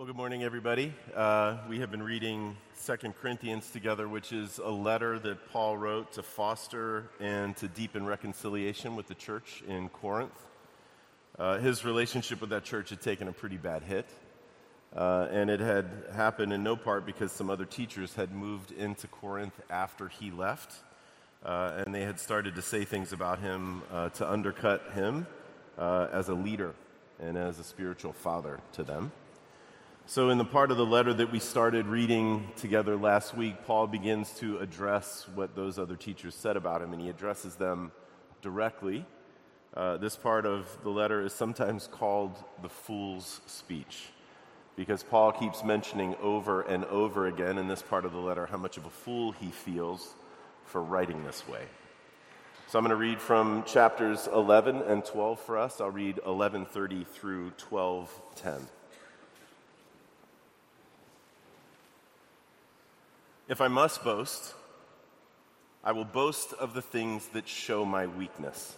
Well, good morning, everybody. Uh, we have been reading Second Corinthians together, which is a letter that Paul wrote to foster and to deepen reconciliation with the church in Corinth. Uh, his relationship with that church had taken a pretty bad hit, uh, and it had happened in no part because some other teachers had moved into Corinth after he left, uh, and they had started to say things about him uh, to undercut him uh, as a leader and as a spiritual father to them. So, in the part of the letter that we started reading together last week, Paul begins to address what those other teachers said about him, and he addresses them directly. Uh, this part of the letter is sometimes called the fool's speech because Paul keeps mentioning over and over again in this part of the letter how much of a fool he feels for writing this way. So I'm going to read from chapters 11 and 12 for us. I'll read 11:30 through 12:10. If I must boast, I will boast of the things that show my weakness.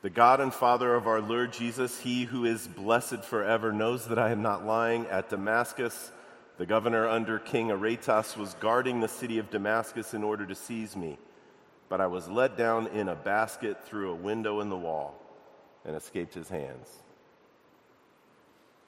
The God and Father of our Lord Jesus, He who is blessed forever, knows that I am not lying. At Damascus, the governor under King Aretas was guarding the city of Damascus in order to seize me, but I was let down in a basket through a window in the wall and escaped his hands.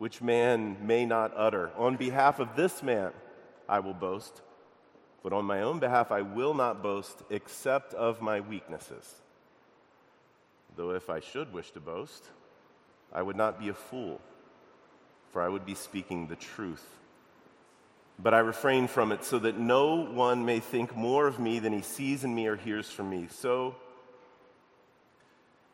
which man may not utter. On behalf of this man, I will boast, but on my own behalf, I will not boast except of my weaknesses. Though if I should wish to boast, I would not be a fool, for I would be speaking the truth. But I refrain from it so that no one may think more of me than he sees in me or hears from me. So,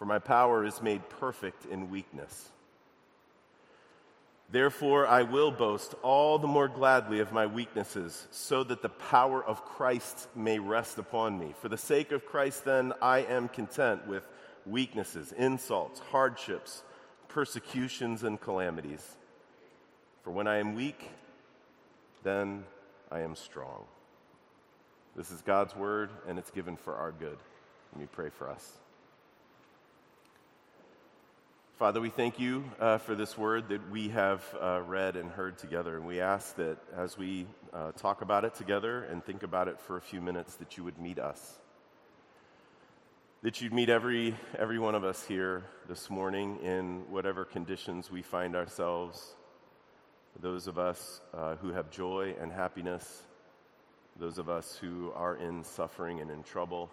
for my power is made perfect in weakness. Therefore, I will boast all the more gladly of my weaknesses, so that the power of Christ may rest upon me. For the sake of Christ, then, I am content with weaknesses, insults, hardships, persecutions, and calamities. For when I am weak, then I am strong. This is God's word, and it's given for our good. Let me pray for us. Father, we thank you uh, for this word that we have uh, read and heard together. And we ask that as we uh, talk about it together and think about it for a few minutes, that you would meet us. That you'd meet every, every one of us here this morning in whatever conditions we find ourselves. Those of us uh, who have joy and happiness, those of us who are in suffering and in trouble,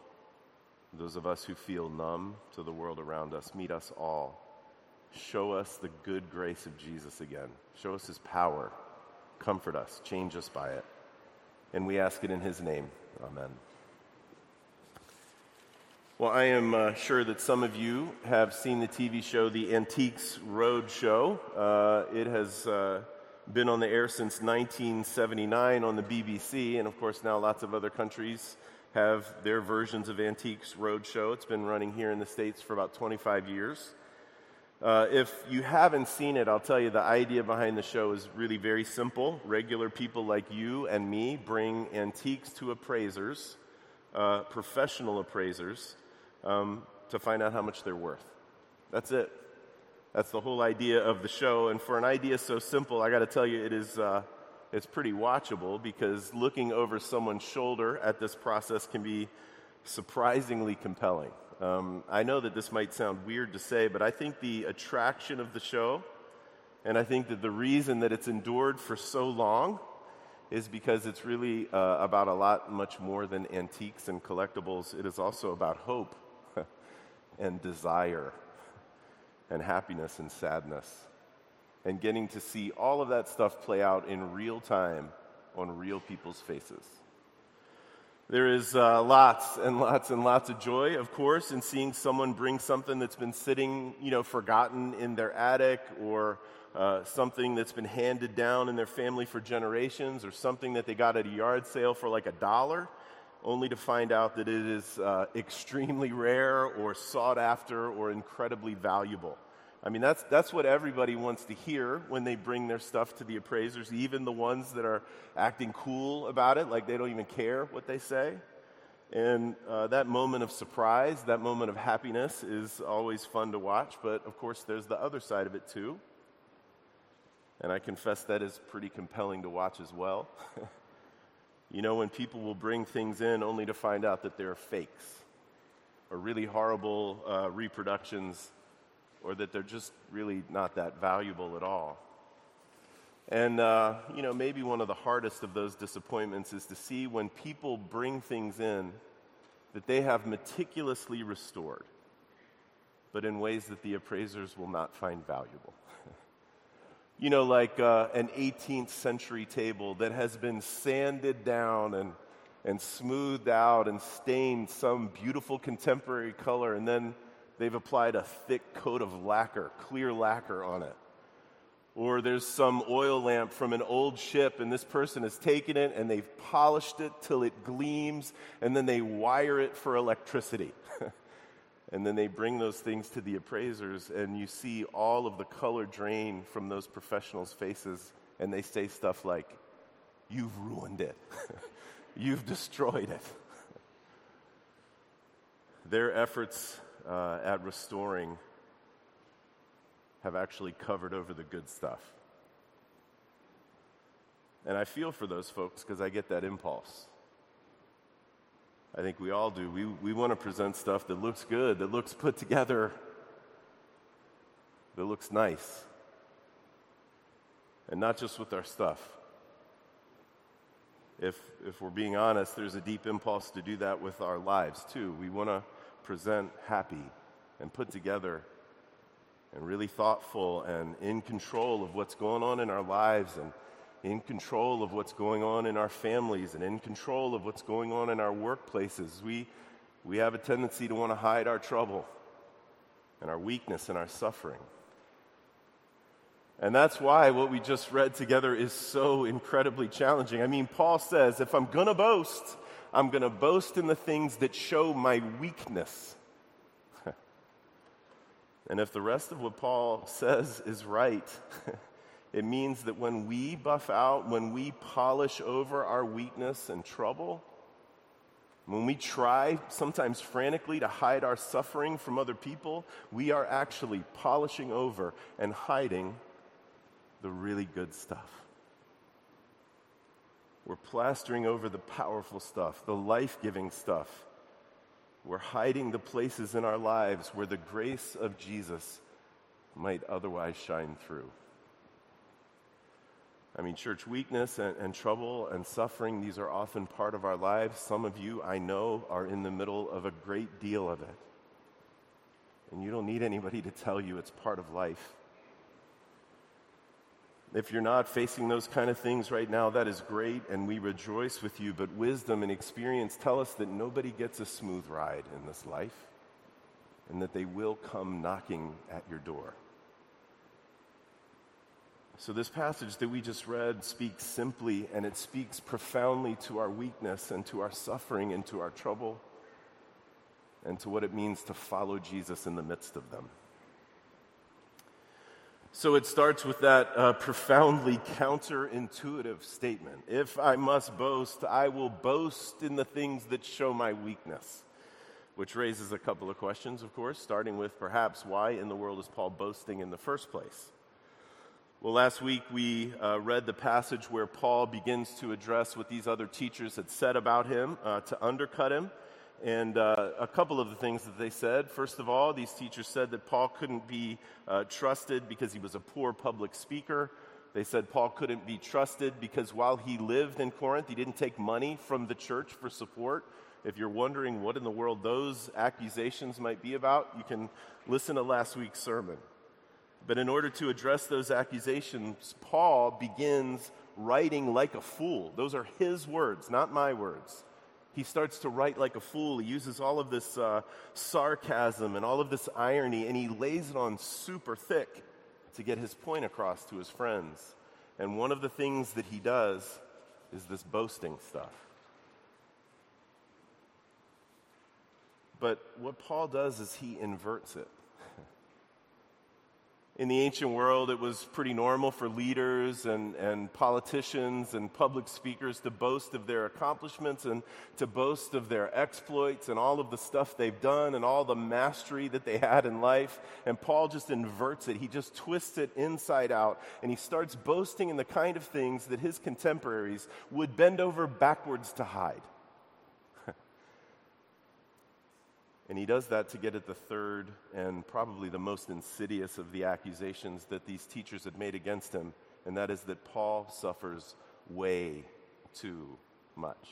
those of us who feel numb to the world around us, meet us all Show us the good grace of Jesus again. Show us his power. Comfort us. Change us by it. And we ask it in his name. Amen. Well, I am uh, sure that some of you have seen the TV show The Antiques Roadshow. Uh, it has uh, been on the air since 1979 on the BBC, and of course, now lots of other countries have their versions of Antiques Roadshow. It's been running here in the States for about 25 years. Uh, if you haven't seen it, I'll tell you the idea behind the show is really very simple. Regular people like you and me bring antiques to appraisers, uh, professional appraisers, um, to find out how much they're worth. That's it. That's the whole idea of the show. And for an idea so simple, I got to tell you, it is uh, it's pretty watchable because looking over someone's shoulder at this process can be surprisingly compelling. Um, I know that this might sound weird to say, but I think the attraction of the show, and I think that the reason that it's endured for so long, is because it's really uh, about a lot much more than antiques and collectibles. It is also about hope and desire and happiness and sadness and getting to see all of that stuff play out in real time on real people's faces. There is uh, lots and lots and lots of joy, of course, in seeing someone bring something that's been sitting, you know, forgotten in their attic or uh, something that's been handed down in their family for generations or something that they got at a yard sale for like a dollar, only to find out that it is uh, extremely rare or sought after or incredibly valuable. I mean, that's, that's what everybody wants to hear when they bring their stuff to the appraisers, even the ones that are acting cool about it, like they don't even care what they say. And uh, that moment of surprise, that moment of happiness is always fun to watch, but of course, there's the other side of it too. And I confess that is pretty compelling to watch as well. you know, when people will bring things in only to find out that they're fakes or really horrible uh, reproductions or that they're just really not that valuable at all. And, uh, you know, maybe one of the hardest of those disappointments is to see when people bring things in that they have meticulously restored, but in ways that the appraisers will not find valuable. you know, like uh, an 18th century table that has been sanded down and, and smoothed out and stained some beautiful contemporary color, and then they've applied a thick coat of lacquer, clear lacquer on it. Or there's some oil lamp from an old ship, and this person has taken it and they've polished it till it gleams, and then they wire it for electricity. and then they bring those things to the appraisers, and you see all of the color drain from those professionals' faces, and they say stuff like, You've ruined it, you've destroyed it. Their efforts uh, at restoring have actually covered over the good stuff. And I feel for those folks because I get that impulse. I think we all do. We, we want to present stuff that looks good, that looks put together, that looks nice. And not just with our stuff. If, if we're being honest, there's a deep impulse to do that with our lives too. We want to present happy and put together and really thoughtful and in control of what's going on in our lives and in control of what's going on in our families and in control of what's going on in our workplaces. We, we have a tendency to want to hide our trouble and our weakness and our suffering. And that's why what we just read together is so incredibly challenging. I mean, Paul says, if I'm going to boast, I'm going to boast in the things that show my weakness. and if the rest of what Paul says is right, it means that when we buff out, when we polish over our weakness and trouble, when we try, sometimes frantically, to hide our suffering from other people, we are actually polishing over and hiding the really good stuff. We're plastering over the powerful stuff, the life giving stuff. We're hiding the places in our lives where the grace of Jesus might otherwise shine through. I mean, church weakness and, and, trouble and suffering, these are often part of our lives. Some of you, I know, are in the middle of a great deal of it. And you don't need anybody to tell you it's part of life. If you're not facing those kind of things right now, that is great, and we rejoice with you. But wisdom and experience tell us that nobody gets a smooth ride in this life, and that they will come knocking at your door. So, this passage that we just read speaks simply and it speaks profoundly to our weakness and to our suffering and to our trouble and to what it means to follow Jesus in the midst of them. So it starts with that uh, profoundly counterintuitive statement If I must boast, I will boast in the things that show my weakness. Which raises a couple of questions, of course, starting with perhaps why in the world is Paul boasting in the first place? Well, last week we uh, read the passage where Paul begins to address what these other teachers had said about him uh, to undercut him. And uh, a couple of the things that they said. First of all, these teachers said that Paul couldn't be uh, trusted because he was a poor public speaker. They said Paul couldn't be trusted because while he lived in Corinth, he didn't take money from the church for support. If you're wondering what in the world those accusations might be about, you can listen to last week's sermon. But in order to address those accusations, Paul begins writing like a fool. Those are his words, not my words. He starts to write like a fool. He uses all of this uh, sarcasm and all of this irony, and he lays it on super thick to get his point across to his friends. And one of the things that he does is this boasting stuff. But what Paul does is he inverts it. In the ancient world, it was pretty normal for leaders and, and politicians and public speakers to boast of their accomplishments and to boast of their exploits and all of the stuff they've done and all the mastery that they had in life. And Paul just inverts it. He just twists it inside out and he starts boasting in the kind of things that his contemporaries would bend over backwards to hide. And he does that to get at the third and probably the most insidious of the accusations that these teachers had made against him, and that is that Paul suffers way too much.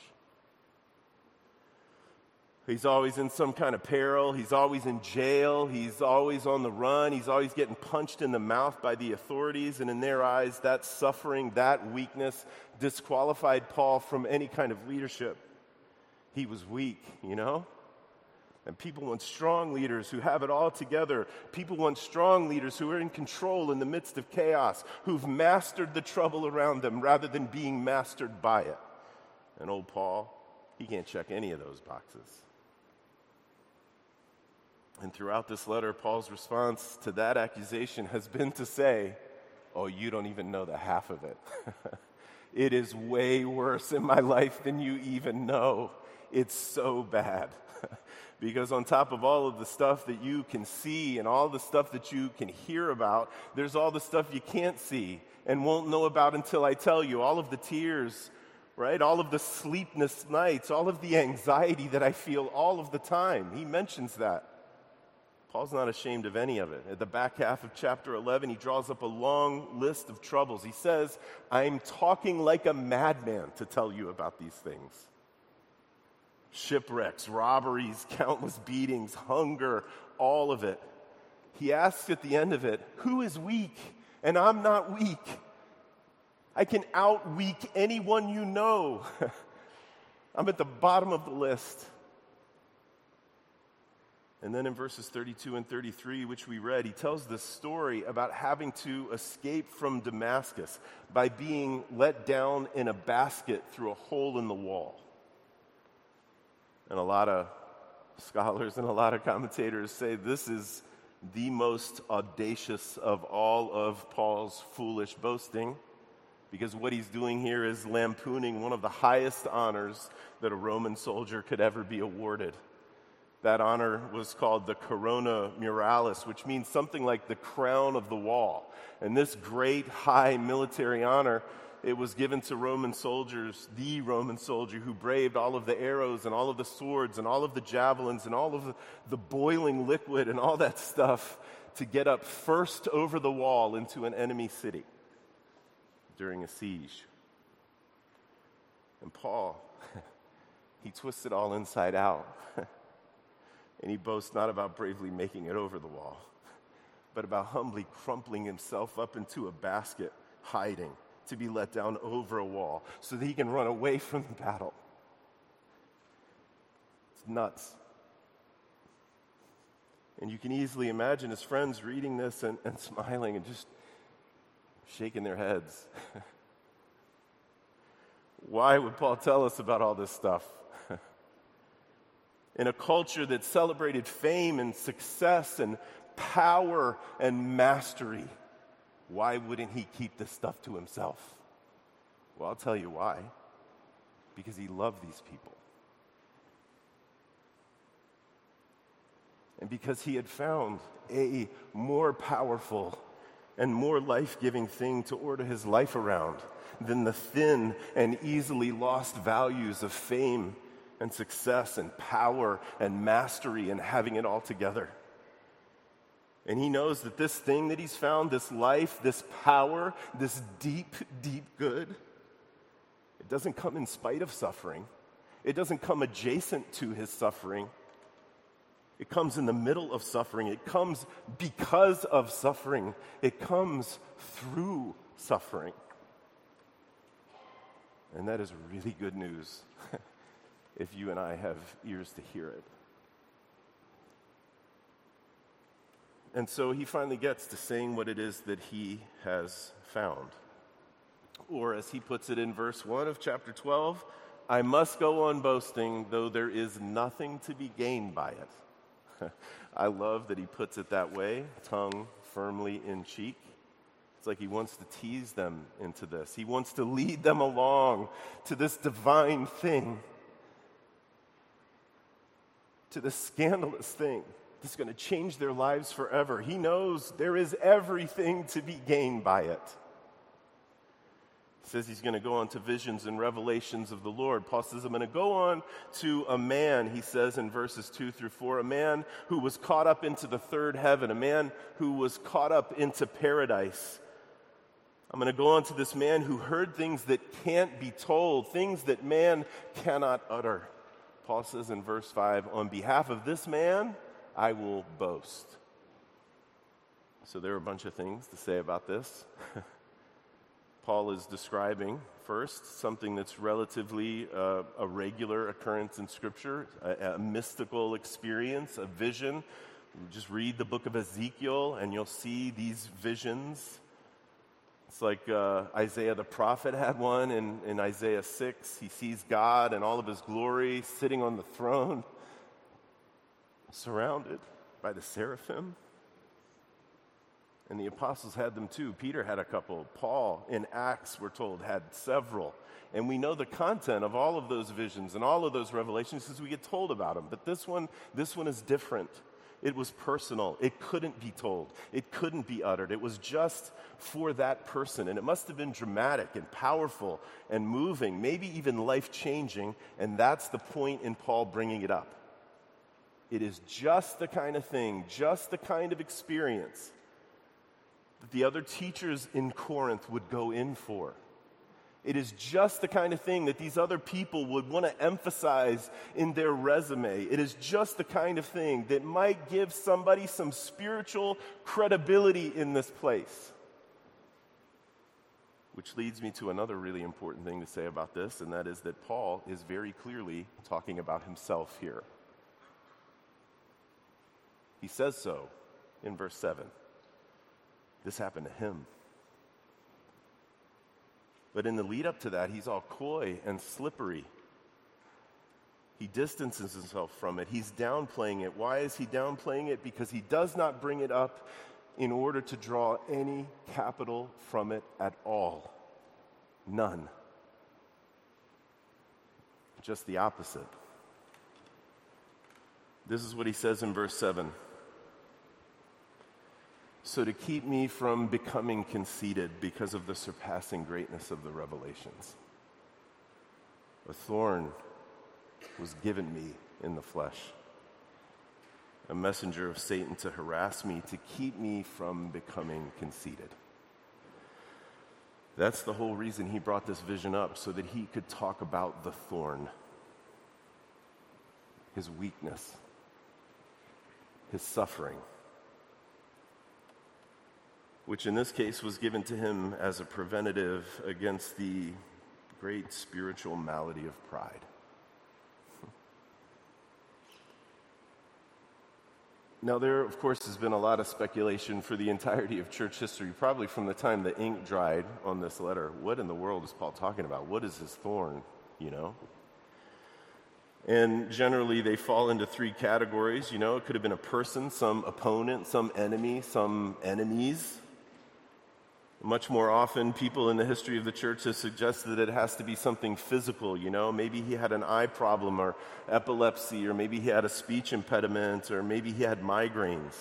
He's always in some kind of peril. He's always in jail. He's always on the run. He's always getting punched in the mouth by the authorities. And in their eyes, that suffering, that weakness disqualified Paul from any kind of leadership. He was weak, you know? And people want strong leaders who have it all together. People want strong leaders who are in control in the midst of chaos, who've mastered the trouble around them rather than being mastered by it. And old Paul, he can't check any of those boxes. And throughout this letter, Paul's response to that accusation has been to say, Oh, you don't even know the half of it. it is way worse in my life than you even know. It's so bad. because on top of all of the stuff that you can see and all the stuff that you can hear about, there's all the stuff you can't see and won't know about until I tell you. All of the tears, right? All of the sleepless nights, all of the anxiety that I feel all of the time. He mentions that. Paul's not ashamed of any of it. At the back half of chapter 11, he draws up a long list of troubles. He says, I'm talking like a madman to tell you about these things shipwrecks, robberies, countless beatings, hunger, all of it. He asks at the end of it, Who is weak? And I'm not weak. I can outweak anyone you know. I'm at the bottom of the list. And then in verses 32 and 33, which we read, he tells this story about having to escape from Damascus by being let down in a basket through a hole in the wall. And a lot of scholars and a lot of commentators say this is the most audacious of all of Paul's foolish boasting because what he's doing here is lampooning one of the highest honors that a Roman soldier could ever be awarded. That honor was called the Corona Muralis, which means something like the crown of the wall. And this great high military honor it was given to Roman soldiers, the Roman soldier who braved all of the arrows and all of the swords and all of the javelins and all of the, boiling liquid and all that stuff to get up first over the wall into an enemy city during a siege. And Paul, he twists it all inside out. and he boasts not about bravely making it over the wall, but about humbly crumpling himself up into a basket, hiding to be let down over a wall so that he can run away from the battle. It's nuts. And you can easily imagine his friends reading this and, and smiling and just shaking their heads. Why would Paul tell us about all this stuff? In a culture that celebrated fame and success and power and mastery why wouldn't he keep this stuff to himself? Well, I'll tell you why. Because he loved these people. And because he had found a more powerful and more life giving thing to order his life around than the thin and easily lost values of fame and success and power and mastery and having it all together. And he knows that this thing that he's found, this life, this power, this deep, deep good, it doesn't come in spite of suffering. It doesn't come adjacent to his suffering. It comes in the middle of suffering. It comes because of suffering. It comes through suffering. And that is really good news if you and I have ears to hear it. And so he finally gets to saying what it is that he has found. Or, as he puts it in verse 1 of chapter 12, I must go on boasting, though there is nothing to be gained by it. I love that he puts it that way, tongue firmly in cheek. It's like he wants to tease them into this. He wants to lead them along to this divine thing, to this scandalous thing that's going to change their lives forever. He knows there is everything to be gained by it. He says he's going to go on to visions and revelations of the Lord. Paul says, I'm going to go on to a man, he says in verses 2 through 4, a man who was caught up into the third heaven, a man who was caught up into paradise. I'm going to go on to this man who heard things that can't be told, things that man cannot utter. Paul says in verse 5 On behalf of this man, I will boast. So there are a bunch of things to say about this. Paul is describing first something that's relatively uh, a regular occurrence in Scripture, a, a mystical experience, a vision. Just read the book of Ezekiel and you'll see these visions it's like uh, Isaiah the prophet had one in, in Isaiah 6. He sees God and all of his glory sitting on the throne, surrounded by the seraphim. And the apostles had them too. Peter had a couple. Paul in Acts, we're told, had several. And we know the content of all of those visions and all of those revelations because we get told about them. But this one, this one is different. It was personal. It couldn't be told. It couldn't be uttered. It was just for that person. And it must have been dramatic and powerful and moving, maybe even life changing. And that's the point in Paul bringing it up. It is just the kind of thing, just the kind of experience that the other teachers in Corinth would go in for. It is just the kind of thing that these other people would want to emphasize in their resume. It is just the kind of thing that might give somebody some spiritual credibility in this place. Which leads me to another really important thing to say about this, and that is that Paul is very clearly talking about himself here. He says so in verse 7. This happened to him. But in the lead up to that, he's all coy and slippery. He distances himself from it. He's downplaying it. Why is he downplaying it? Because he does not bring it up in order to draw any capital from it at all. None. Just the opposite. This is what he says in verse 7 so to keep me from becoming conceited because of the surpassing greatness of the revelations. A thorn was given me in the flesh, a messenger of Satan to harass me, to keep me from becoming conceited. That's the whole reason he brought this vision up, so that he could talk about the thorn, his weakness, his suffering which in this case was given to him as a preventative against the great spiritual malady of pride. Now, there, of course, has been a lot of speculation for the entirety of church history, probably from the time the ink dried on this letter. What in the world is Paul talking about? What is his thorn, you know? And generally, they fall into three categories. You know, it could have been a person, some opponent, some enemy, some enemies. Much more often, people in the history of the church have suggested that it has to be something physical, you know. Maybe he had an eye problem or epilepsy, or maybe he had a speech impediment, or maybe he had migraines.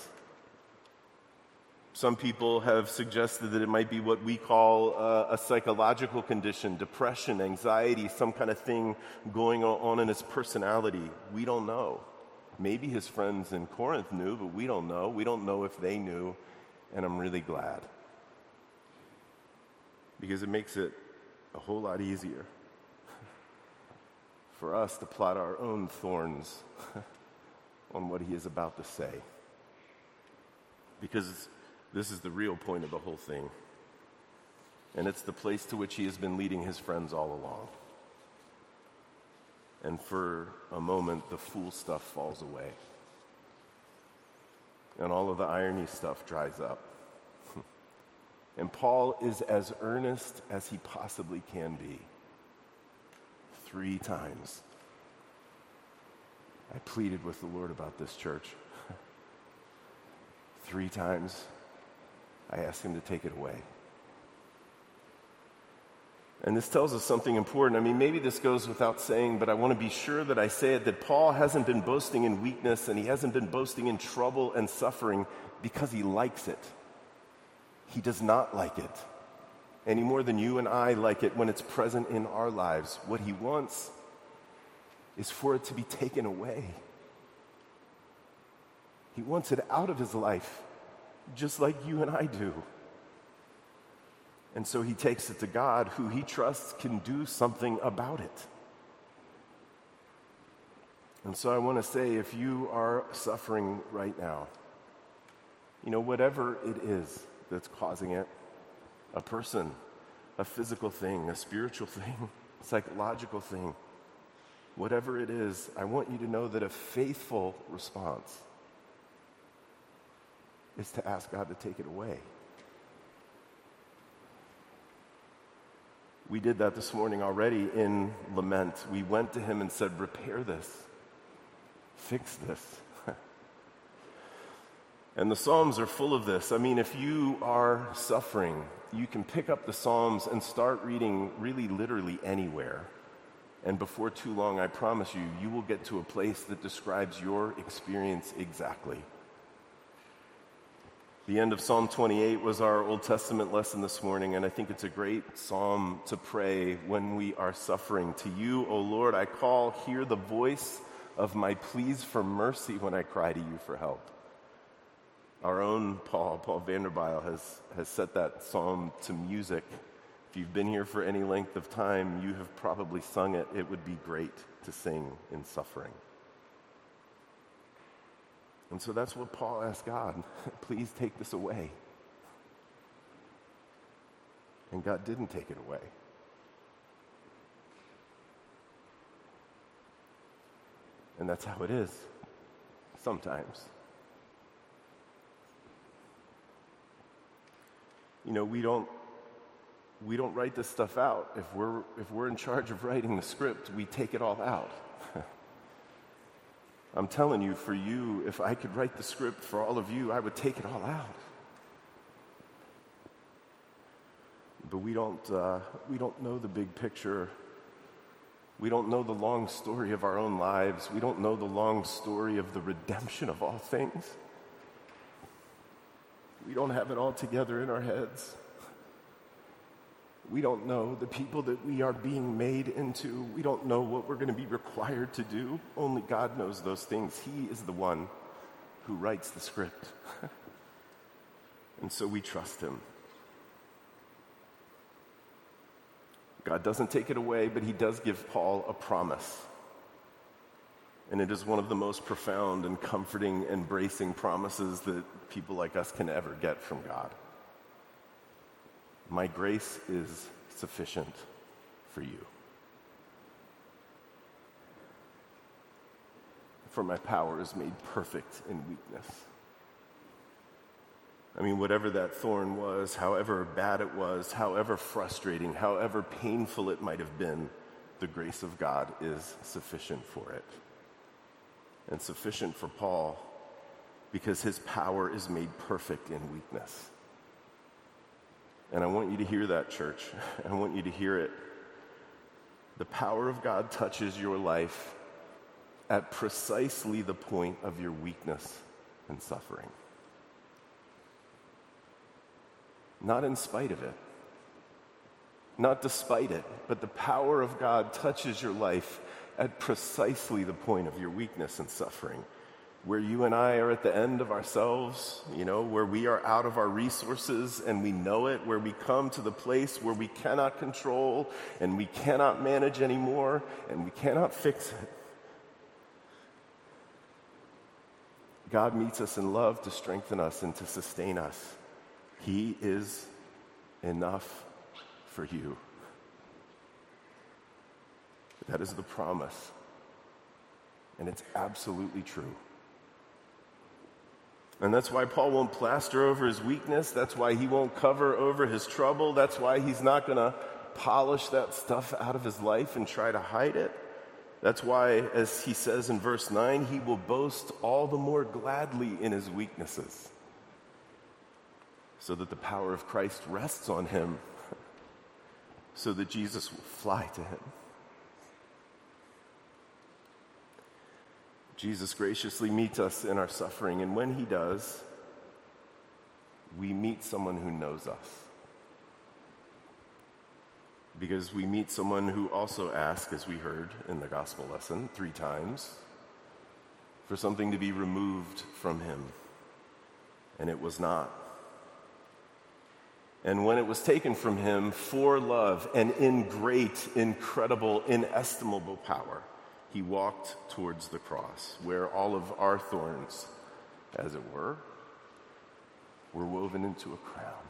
Some people have suggested that it might be what we call uh, a psychological condition, depression, anxiety, some kind of thing going on in his personality. We don't know. Maybe his friends in Corinth knew, but we don't know. We don't know if they knew, and I'm really glad. Because it makes it a whole lot easier for us to plot our own thorns on what he is about to say. Because this is the real point of the whole thing. And it's the place to which he has been leading his friends all along. And for a moment, the fool stuff falls away. And all of the irony stuff dries up. And Paul is as earnest as he possibly can be. Three times. I pleaded with the Lord about this church. Three times I asked him to take it away. And this tells us something important. I mean, maybe this goes without saying, but I want to be sure that I say it that Paul hasn't been boasting in weakness and he hasn't been boasting in trouble and suffering because he likes it. He does not like it any more than you and I like it when it's present in our lives. What he wants is for it to be taken away. He wants it out of his life, just like you and I do. And so he takes it to God, who he trusts can do something about it. And so I want to say if you are suffering right now, you know, whatever it is that's causing it, a person, a physical thing, a spiritual thing, psychological thing, whatever it is, I want you to know that a faithful response is to ask God to take it away. We did that this morning already in lament. We went to him and said, Repair this, fix this. And the Psalms are full of this. I mean, if you are suffering, you can pick up the Psalms and start reading really literally anywhere. And before too long, I promise you, you will get to a place that describes your experience exactly. The end of Psalm 28 was our Old Testament lesson this morning, and I think it's a great psalm to pray when we are suffering. To you, O Lord, I call, hear the voice of my pleas for mercy when I cry to you for help. Our own Paul, Paul Vanderbijl, has, has set that psalm to music. If you've been here for any length of time, you have probably sung it. It would be great to sing in suffering. And so that's what Paul asked God please take this away. And God didn't take it away. And that's how it is sometimes. You know, we don't we don't write this stuff out. If we're if we're in charge of writing the script, we take it all out. I'm telling you, for you, if I could write the script for all of you, I would take it all out. But we don't, uh, we don't know the big picture. We don't know the long story of our own lives. We don't know the long story of the redemption of all things. We don't have it all together in our heads. We don't know the people that we are being made into. We don't know what we're going to be required to do. Only God knows those things. He is the one who writes the script. and so we trust Him. God doesn't take it away, but He does give Paul a promise. And it is one of the most profound and comforting, embracing promises that people like us can ever get from God. My grace is sufficient for you. For my power is made perfect in weakness. I mean, whatever that thorn was, however bad it was, however frustrating, however painful it might have been, the grace of God is sufficient for it. And sufficient for Paul because his power is made perfect in weakness. And I want you to hear that, church. I want you to hear it. The power of God touches your life at precisely the point of your weakness and suffering. Not in spite of it, not despite it, but the power of God touches your life at precisely the point of your weakness and suffering. where you and I are at the end of ourselves, you know, where we are out of our resources and we know it, where we come to the place where we cannot control and we cannot manage anymore and we cannot fix it. God meets us in love to strengthen us and to sustain us. He is enough for you. That is the promise. And it's absolutely true. And that's why Paul won't plaster over his weakness. That's why he won't cover over his trouble. That's why he's not going to polish that stuff out of his life and try to hide it. That's why, as he says in verse 9, he will boast all the more gladly in his weaknesses, so that the power of Christ rests on him, so that Jesus will fly to him. Jesus graciously meets us in our suffering, and when he does, we meet someone who knows us. Because we meet someone who also asks, as we heard in the gospel lesson three times, for something to be removed from him. And it was not. And when it was taken from him for love and in great, incredible, inestimable power, he walked towards the cross, where all of our thorns, as it were, were woven into a crown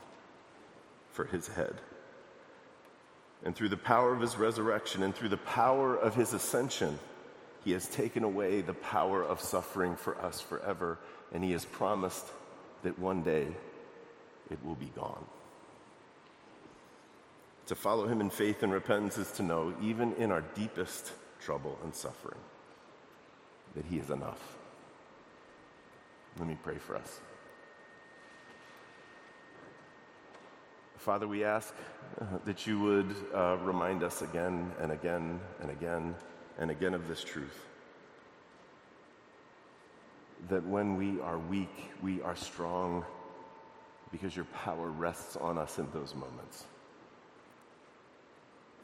for his head. And through the power of his resurrection and through the power of his ascension, he has taken away the power of suffering for us forever, and he has promised that one day it will be gone. To follow him in faith and repentance is to know, even in our deepest trouble, and suffering, that He is enough. Let me pray for us. Father, we ask uh, that you would uh, remind us again and again and again and again of this truth. That when we are weak, we are strong because your power rests on us in those moments.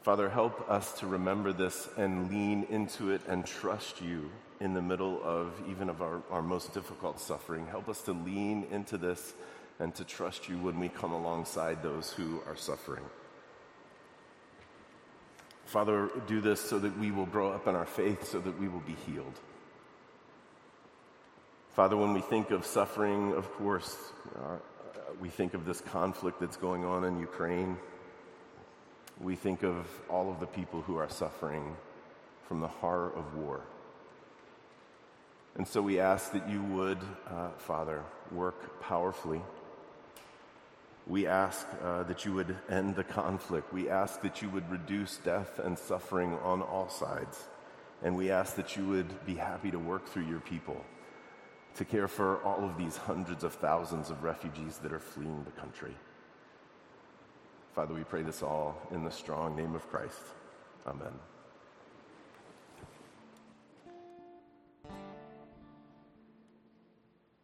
Father, help us to remember this and lean into it and trust you in the middle of even of our, our most difficult suffering. Help us to lean into this and to trust you when we come alongside those who are suffering. Father, do this so that we will grow up in our faith, so that we will be healed. Father, when we think of suffering, of course, uh, we think of this conflict that's going on in Ukraine we think of all of the people who are suffering from the horror of war. And so we ask that you would, uh, Father, work powerfully. We ask uh, that you would end the conflict. We ask that you would reduce death and suffering on all sides. And we ask that you would be happy to work through your people to care for all of these hundreds of thousands of refugees that are fleeing the country. Father, we pray this all in the strong name of Christ. Amen.